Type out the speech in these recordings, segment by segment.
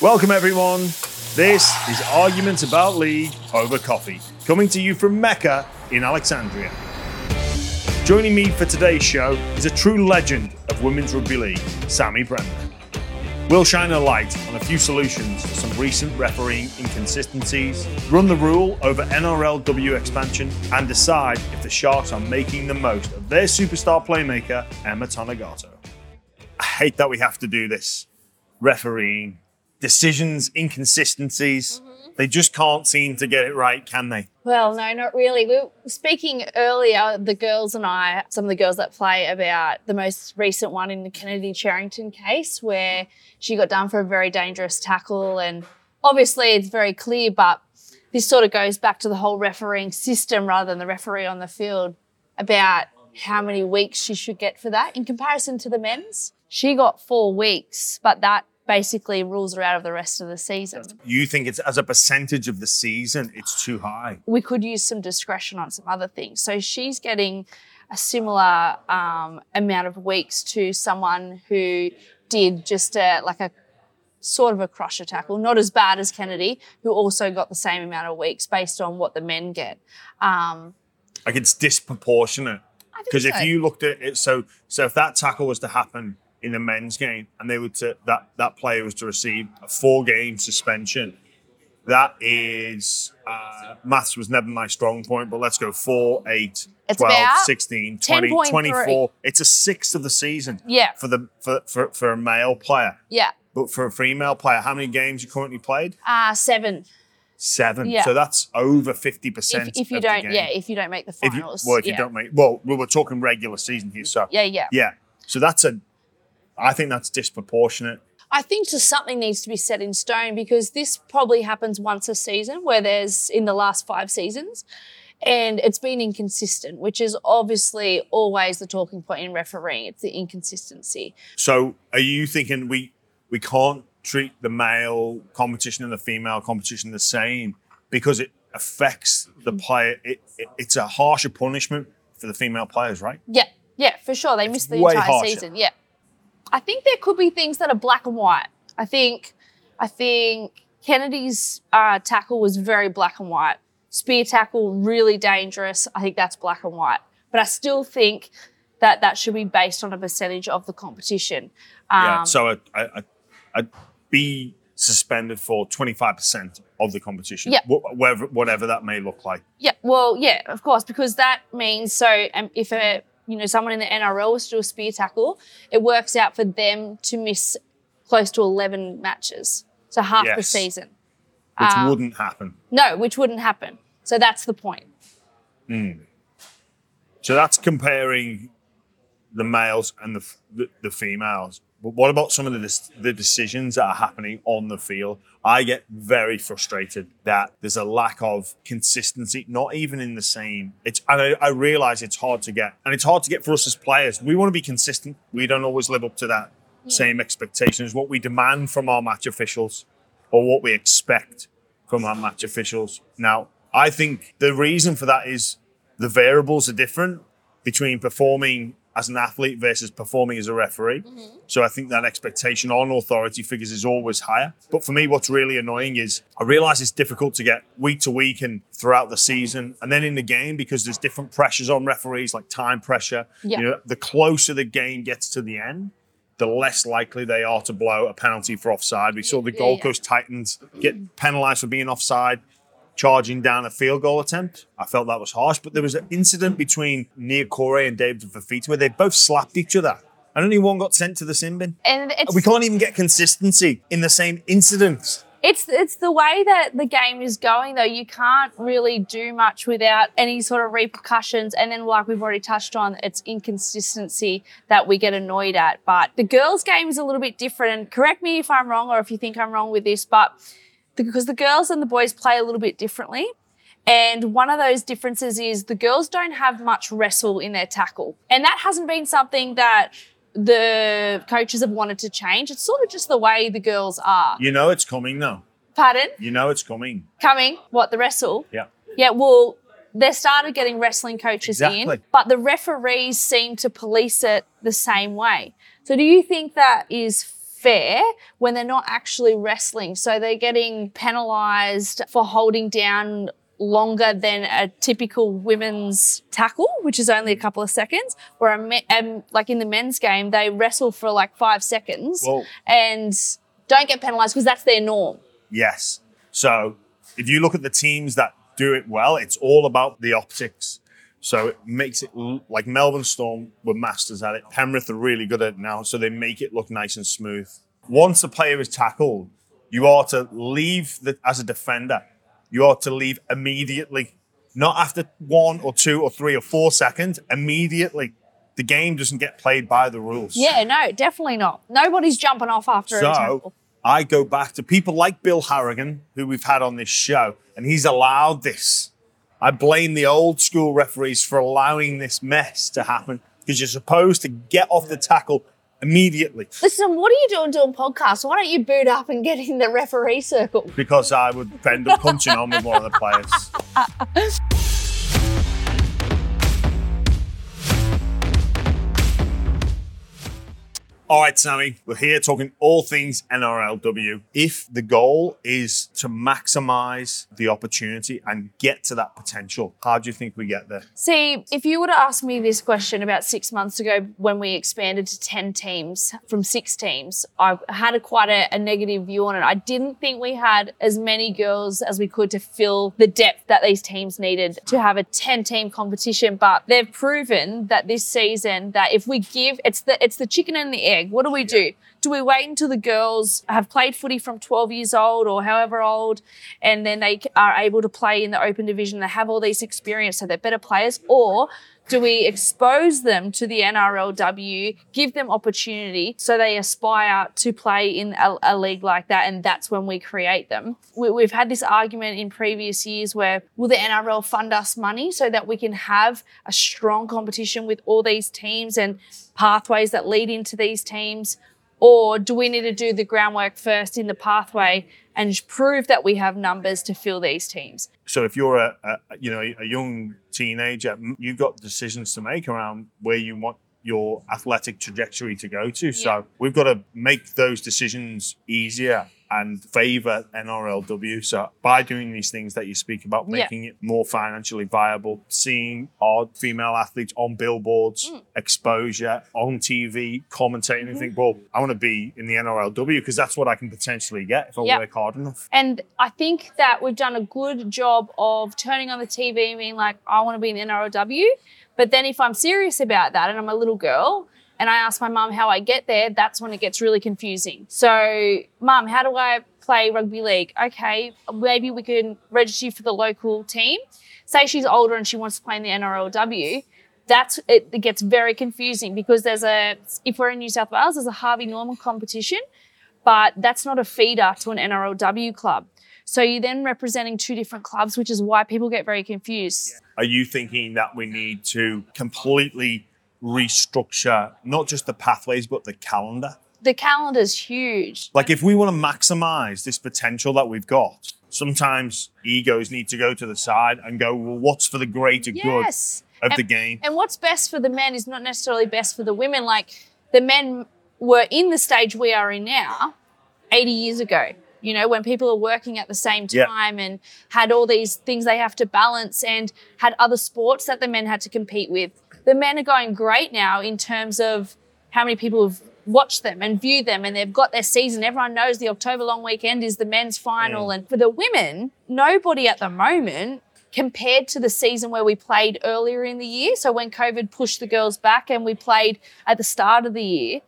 Welcome, everyone. This is Arguments About League over Coffee, coming to you from Mecca in Alexandria. Joining me for today's show is a true legend of women's rugby league, Sammy Bremner. We'll shine a light on a few solutions to some recent refereeing inconsistencies, run the rule over NRLW expansion, and decide if the Sharks are making the most of their superstar playmaker, Emma Tonegato. I hate that we have to do this. Refereeing, decisions, inconsistencies. Mm-hmm. They just can't seem to get it right, can they? Well, no, not really. We were speaking earlier, the girls and I, some of the girls that play, about the most recent one in the Kennedy Cherrington case where she got done for a very dangerous tackle. And obviously, it's very clear, but this sort of goes back to the whole refereeing system rather than the referee on the field about how many weeks she should get for that in comparison to the men's. She got four weeks, but that basically rules her out of the rest of the season. You think it's as a percentage of the season, it's too high. We could use some discretion on some other things. So she's getting a similar um, amount of weeks to someone who did just a, like a sort of a crusher tackle, not as bad as Kennedy, who also got the same amount of weeks based on what the men get. Um, Like it's disproportionate. Because if you looked at it, so so if that tackle was to happen in the men's game and they would to, that that player was to receive a four game suspension, that is uh, maths was never my strong point, but let's go 4, 8, It's 12, 16, 20, 24. It's a sixth of the season Yeah. for the for, for, for a male player. yeah, But for a female player, how many games you currently played? uh, seven. Seven. Yeah. So that's over 50%. If, if you don't, yeah, if you don't make the If you, finals. well, if you don't make, well, we we're talking regular season here, so Yeah, yeah. yeah. So that's a, I think that's disproportionate. I think just something needs to be set in stone because this probably happens once a season, where there's in the last five seasons, and it's been inconsistent, which is obviously always the talking point in refereeing. It's the inconsistency. So are you thinking we we can't treat the male competition and the female competition the same because it affects the mm-hmm. player? It, it, it's a harsher punishment for the female players, right? Yeah, yeah, for sure. They miss the entire harsher. season. Yeah, I think there could be things that are black and white. I think, I think Kennedy's uh, tackle was very black and white. Spear tackle really dangerous. I think that's black and white. But I still think that that should be based on a percentage of the competition. Um, yeah. So I, I, I'd be suspended for 25% of the competition, Yeah. wh- whatever, whatever that may look like. Yeah, well, yeah, of course, because that means so um, if a you know someone in the NRL was to do a spear tackle, it works out for them to miss close to eleven matches, so half the season. Which Um, wouldn't happen. No, which wouldn't happen. So that's the point. So that's comparing the males and the, the, the females. But what about some of the, the decisions that are happening on the field? I get very frustrated that there's a lack of consistency, not even in the same. It's and I, I realize it's hard to get, and it's hard to get for us as players. We want to be consistent. We don't always live up to that same expectation as what we demand from our match officials or what we expect from our match officials. Now, I think the reason for that is the variables are different between performing as an athlete versus performing as a referee. Mm-hmm. So I think that expectation on authority figures is always higher. But for me, what's really annoying is I realize it's difficult to get week to week and throughout the season and then in the game because there's different pressures on referees, like time pressure. Yeah. You know, the closer the game gets to the end, the less likely they are to blow a penalty for offside. We saw the Yeah, Gold yeah. Coast Titans get penalised for being offside, charging down a field goal attempt. I felt that was harsh, but there was an incident between Nia Corey and David Fifita where they both slapped each other. And only one got sent to the sin bin. And it's We can't even get consistency in the same incidents. it's it's the way that the game is going though. You can't really do much without any sort of repercussions. And then, like we've already touched on, it's inconsistency that we get annoyed at. But the girls' game is a little bit different. And correct me if I'm wrong or if you think I'm wrong with this, but because the girls and the boys play a little bit differently. And one of those differences is the girls don't have much wrestle in their tackle. And that hasn't been something that the coaches have wanted to change. It's sort of just the way the girls are. You know it's coming though. Pardon? You know it's coming. Coming? What, the wrestle? Yeah. Yeah, well, they started getting wrestling coaches in, but the referees seem to police it the same way. So do you think that is fair when they're not actually wrestling. So they're getting penalized for holding down longer than a typical women's tackle, which is only a couple of seconds. Where a me- um, like in the men's game, they wrestle for like five seconds Well- and don't get penalized because that's their norm. Yes. So if you look at the teams that do it well, it's all about the optics. So it makes it like Melbourne Storm were masters at it. Penrith are really good at it now, so they make it look nice and smooth. Once a player is tackled, you are to leave the, as a defender. You are to leave immediately, not after one or two or three or four seconds. Immediately, the game doesn't get played by the rules. Yeah, no, definitely not. Nobody's jumping off after a tackle. So I go back to people like Bill Harrigan, who we've had on this show, and he's allowed this. I blame the old school referees for allowing this mess to happen because you're supposed to get off the tackle immediately Listen, what are you doing doing podcasts? Why don't you boot up and get in the referee circle? because I would end up punching on with one of the players. All right, Sammy, we're here talking all things NRLW. If the goal is to maximize the opportunity and get to that potential, how do you think we get there? See, if you would have asked me this question about six months ago when we expanded to 10 teams from six teams, I had a quite a, a negative view on it. I didn't think we had as many girls as we could to fill the depth that these teams needed to have a 10 team competition. But they've proven that this season that if we give it's the it's the chicken and the egg. What do we do? Do we wait until the girls have played footy from 12 years old or however old and then they are able to play in the open division? They have all these experience, so they're better players. Or do we expose them to the NRLW, give them opportunity so they aspire to play in a, a league like that? And that's when we create them. We, we've had this argument in previous years where will the NRL fund us money so that we can have a strong competition with all these teams and pathways that lead into these teams? Or do we need to do the groundwork first in the pathway and prove that we have numbers to fill these teams? So if you're a, a you know a young teenager, you've got decisions to make around where you want your athletic trajectory to go to. So we've got to make those decisions easier and favor NRLW. So by doing these things that you speak about, Yeah. making it more financially viable, seeing our female athletes on billboards, Mm. exposure on TV, commentating, and think, well, I want to be in the NRLW because that's what I can potentially get if I Yeah. work hard enough. And I think that we've done a good job of turning on the TV and being like, I want to be in the NRLW. But then if I'm serious about that and I'm a little girl and I ask my mum how I get there, that's when it gets really confusing. So, mum, how do I play rugby league? Okay, maybe we can register you for the local team. Say she's older and she wants to play in the NRLW. That's it, it gets very confusing because there's a if we're in New South Wales, there's a Harvey Norman competition but that's not a feeder to an NRLW club. So you're then representing two different clubs, which is why people get very confused. Are you thinking that we need to completely restructure not just the pathways but the calendar? The calendar is huge. Like if we want to maximize this potential that we've got, sometimes egos need to go to the side and go, well, what's for the greater Yes. good of the game? And what's best for the men is not necessarily best for the women. Like the men were in the stage we are in now 80 years ago. You know, when people are working at the same Yeah. time and had all these things they have to balance and had other sports that the men had to compete with. The men are going great now in terms of how many people have watched them and viewed them and they've got their season. Everyone knows the October long weekend is the men's final. Mm. And for the women, nobody at the moment compared to the season where we played earlier in the year. So when COVID pushed the girls back and we played at the start of the year,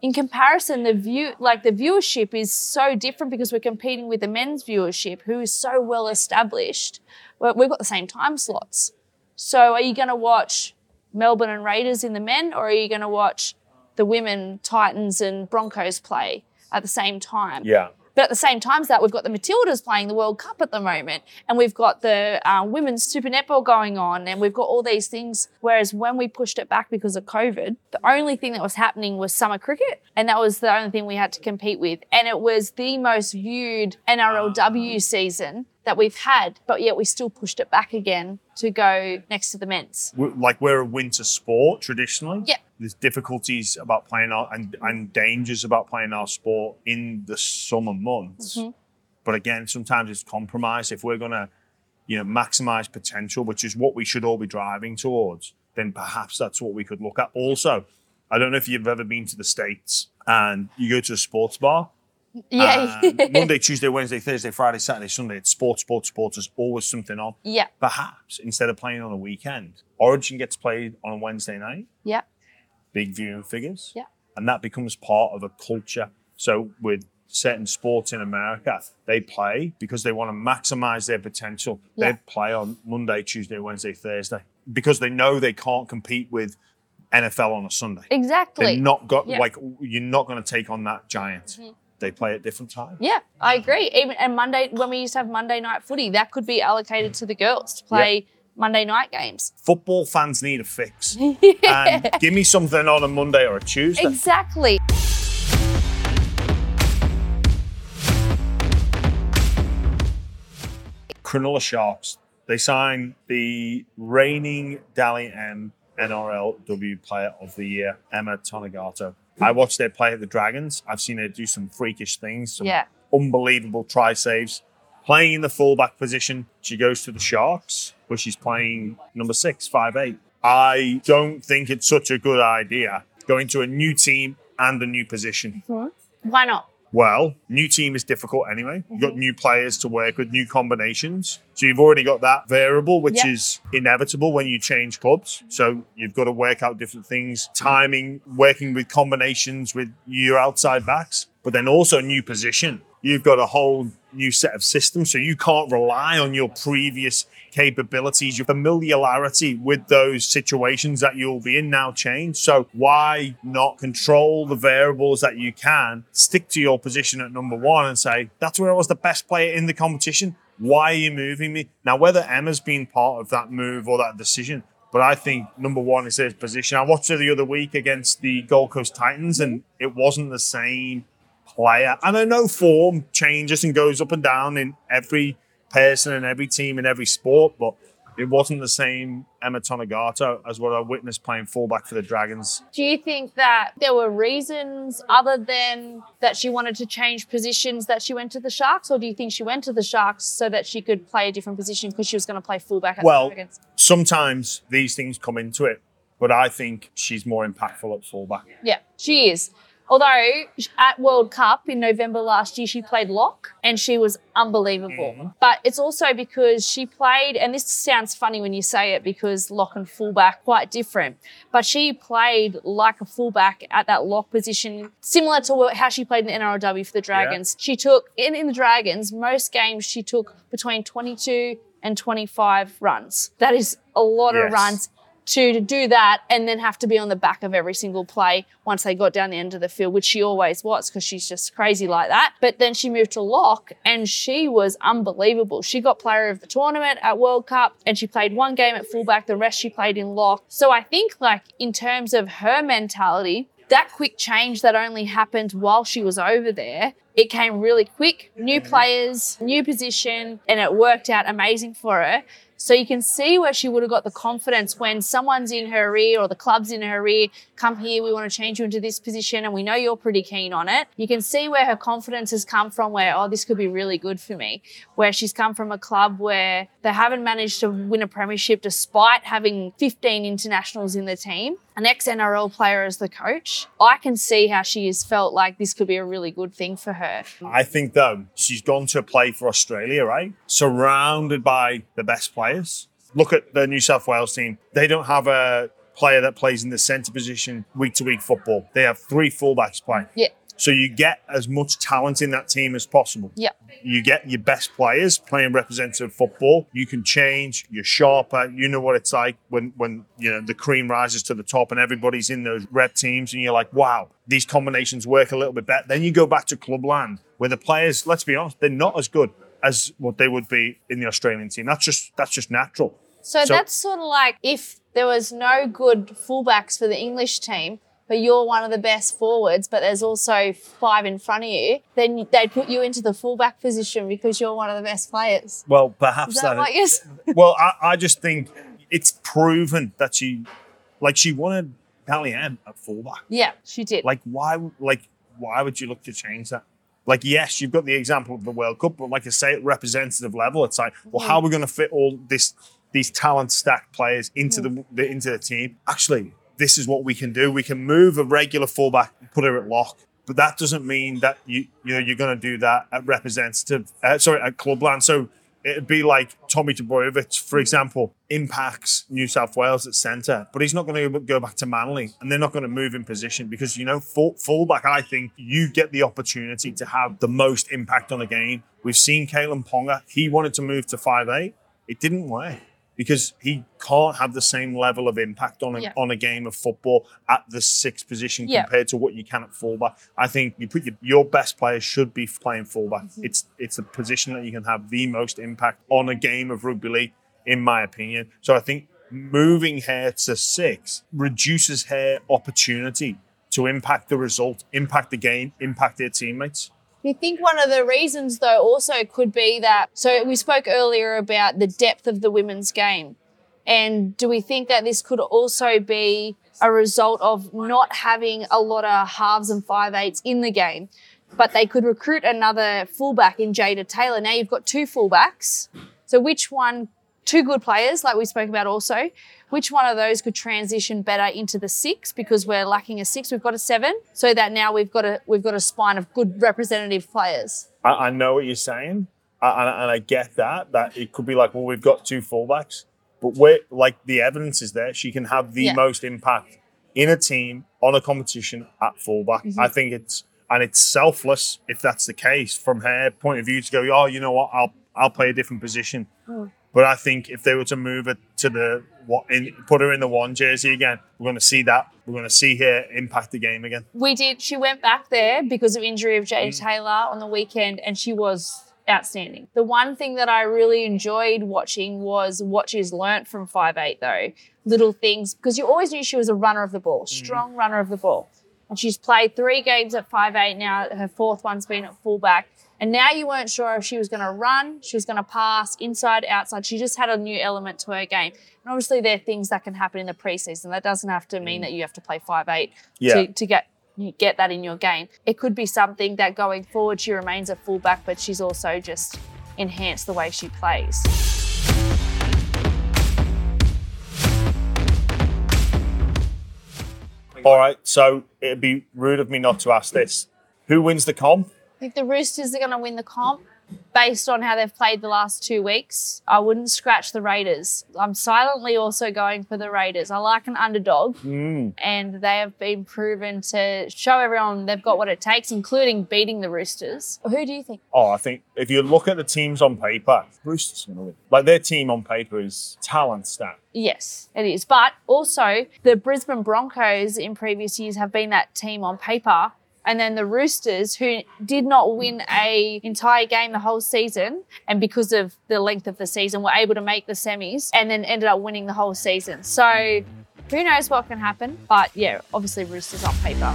in comparison, the view like the viewership is so different because we're competing with the men's viewership, who is so well established. Well, we've got the same time slots. So are you going to watch Melbourne and Raiders in the men, or are you going to watch the women Titans and Broncos play at the same time? Yeah. But at the same time as that, we've got the Matildas playing the World Cup at the moment, and we've got the uh, women's Super Netball going on, and we've got all these things. Whereas when we pushed it back because of COVID, the only thing that was happening was summer cricket, and that was the only thing we had to compete with. And it was the most viewed NRLW season that we've had, but yet we still pushed it back again to go next to the men's. We're- like we're a winter sport traditionally. Yeah. There's difficulties about playing our and, and dangers about playing our sport in the summer months. Mhm. But again, sometimes it's compromise. If we're gonna, you know, maximize potential, which is what we should all be driving towards, then perhaps that's what we could look at. Also, I don't know if you've ever been to the States and you go to a sports bar. Yeah. and Monday, Tuesday, Wednesday, Thursday, Friday, Saturday, Sunday, it's sports, sports, sports. There's always something on. yeah. Perhaps instead of playing on a weekend, Origin gets played on a Wednesday night, Yeah. big viewing figures. Yeah. And that becomes part of a culture. So with certain sports in America, they play because they want to maximize their potential. Yeah. They play on Monday, Tuesday, Wednesday, Thursday because they know they can't compete with NFL on a Sunday. Exactly. They're not got Yeah. like you're not going to take on that giant. Mhm. They play at different times. Yeah, I agree. Even and Monday when we used to have Monday night footy, that could be allocated to the girls to play Monday night games. Football fans need a fix. And give me something on a Monday or a Tuesday. Exactly. Cronulla Sharks. They signed the reigning Dally M NRLW Player of the Year, Emma Tonegato. I watched her play at the Dragons. I've seen her do some freakish things, some Yeah. unbelievable try saves. Playing in the fullback position, she goes to the Sharks, where she's playing number six, five eight. I don't think it's such a good idea going to a new team and a new position. Why not? Well, new team is difficult anyway. You've got mm-hmm. new players to work with, new combinations. So you've already got that variable, which Yeah. is inevitable when you change clubs. So you've got to work out different things, timing, working with combinations with your outside backs, but then also new position. You've got a whole new set of systems. So you can't rely on your previous capabilities, your familiarity with those situations that you'll be in now change. So why not control the variables that you can, stick to your position at number one and say, that's where I was the best player in the competition. Why are you moving me? Now, whether Emma's been part of that move or that decision, but I think number one is his position. I watched her the other week against the Gold Coast Titans, and it wasn't the same player. And I know form changes and goes up and down in every person and every team in every sport, but it wasn't the same Emma Tonegato as what I witnessed playing fullback for the Dragons. Do you think that there were reasons other than that she wanted to change positions that she went to the Sharks, or do you think she went to the Sharks so that she could play a different position because she was going to play fullback at Well- the Dragons? Sometimes these things come into it, but I think she's more impactful at fullback. Yeah, she is. Although at World Cup in November last year, she played lock and she was unbelievable. Mhm. But it's also because she played, and this sounds funny when you say it because lock and fullback quite different. But she played like a fullback at that lock position, similar to how she played in the NRLW for the Dragons. She took in in the Dragons most games she took between 22 and 25 runs. That is a lot of runs to, do that and then have to be on the back of every single play once they got down the end of the field, which she always was because she's just crazy like that. But then she moved to lock and she was unbelievable. She got player of the tournament at World Cup and she played one game at fullback, the rest she played in lock. So I think like in terms of her mentality, that quick change that only happened while she was over there, it came really quick. New mm-hmm. players, new position, and it worked out amazing for her. So you can see where she would have got the confidence when someone's in her ear or the club's in her ear, come here, we want to change you into this position and we know you're pretty keen on it. You can see where her confidence has come from where, oh, this could be really good for me. Where she's come from a club where they haven't managed to win a premiership despite having 15 internationals in the team, an ex NRL player as the coach. I can see how she has felt like this could be a really good thing for her. I think though she's gone to play for Australia, right? Surrounded by the best players. Look at the New South Wales team. They don't have a player that plays in the centre position week to week football. They have three fullbacks playing. Yeah. So you get as much talent in that team as possible. Yeah. You get your best players playing representative football. You can change. You're sharper. You know what it's like when when you know the cream rises to the top and everybody's in those red teams, and you're like, wow, these combinations work a little bit better. Then you go back to clubland where the players, let's be honest, they're not as good as what they would be in the Australian team. That's just that's just natural. So, So- that's sort of like if there was no good fullbacks for the English team, but you're one of the best forwards, but there's also five in front of you, then they'd put you into the fullback position because you're one of the best players. Well, perhaps Is that what well, I, I just think it's proven that she, like, she wanted Dally M at fullback. Yeah, she did. Like, why? Like, why would you look to change that? Like, yes, you've got the example of the World Cup, but like I say, at representative level, it's like, well, how mm. are we going to fit all this these talent stacked players into mm. the, the into the team? Actually, this is what we can do. We can move a regular fullback, put her at lock. But that doesn't mean that you you know you're going to do that at representative. Uh, sorry, at clubland. So it'd be like Tommy Trbojevic, for example, impacts New South Wales at centre, but he's not going to go back to Manly, and they're not going to move in position because you know full, fullback. I think you get the opportunity to have the most impact on a game. We've seen Kalyn Ponga; he wanted to move to five eight, it didn't work because he can't have the same level of impact on a, Yeah. on a game of football at the sixth position Yeah. compared to what you can at fullback. I think you put your, your best players should be playing fullback. Mm-hmm. It's it's a position that you can have the most impact on a game of rugby league, in my opinion. So I think moving her to six reduces her opportunity to impact the result, impact the game, impact their teammates. You think one of the reasons, though, also could be that. So, we spoke earlier about the depth of the women's game. And do we think that this could also be a result of not having a lot of halves and five eights in the game? But they could recruit another fullback in Jada Taylor. Now you've got two fullbacks. So, which one, two good players, like we spoke about also, which one of those could transition better into the six because we're lacking a six, we've got a seven, so that now we've got a we've got a spine of good representative players. I, I know what you're saying, I- and, and I get that. That it could be like, well, we've got two fullbacks, but we're like the evidence is there. She can have the Yeah. most impact in a team on a competition at fullback. Mm-hmm. I think it's and it's selfless if that's the case from her point of view to go, oh, you know what, I'll I'll play a different position. Mm. But I think if they were to move it to the what in put her in the one jersey again, we're going to see that. We're going to see her impact the game again. We did. She went back there because of injury of Jada Mm. Taylor on the weekend, and she was outstanding. The one thing that I really enjoyed watching was what she's learnt from five eight though. Little things because you always knew she was a runner of the ball, strong runner of the ball, and she's played three games at five eight now. Her fourth one's been at fullback. And now you weren't sure if she was going to run, she was going to pass, inside, outside. She just had a new element to her game. And obviously, there are things that can happen in the preseason. That doesn't have to mean mm. that you have to play five eight Yeah. to, to get you get that in your game. It could be something that going forward she remains a fullback, but she's also just enhanced the way she plays. All right, so it'd be rude of me not to ask this. Who wins the comp? I think the Roosters are going to win the comp based on how they've played the last two weeks. I wouldn't scratch the Raiders. I'm silently also going for the Raiders. I like an underdog, Mm. and they have been proven to show everyone they've got what it takes, including beating the Roosters. Who do you think? Oh, I think if you look at the teams on paper, Roosters going to win. Like their team on paper is talent stat. Yes, it is. But also, the Brisbane Broncos in previous years have been that team on paper. And then the Roosters, who did not win a entire game the whole season, and because of the length of the season, were able to make the semis, and then ended up winning the whole season. So mm-hmm. who knows what can happen? But yeah, obviously Roosters on paper.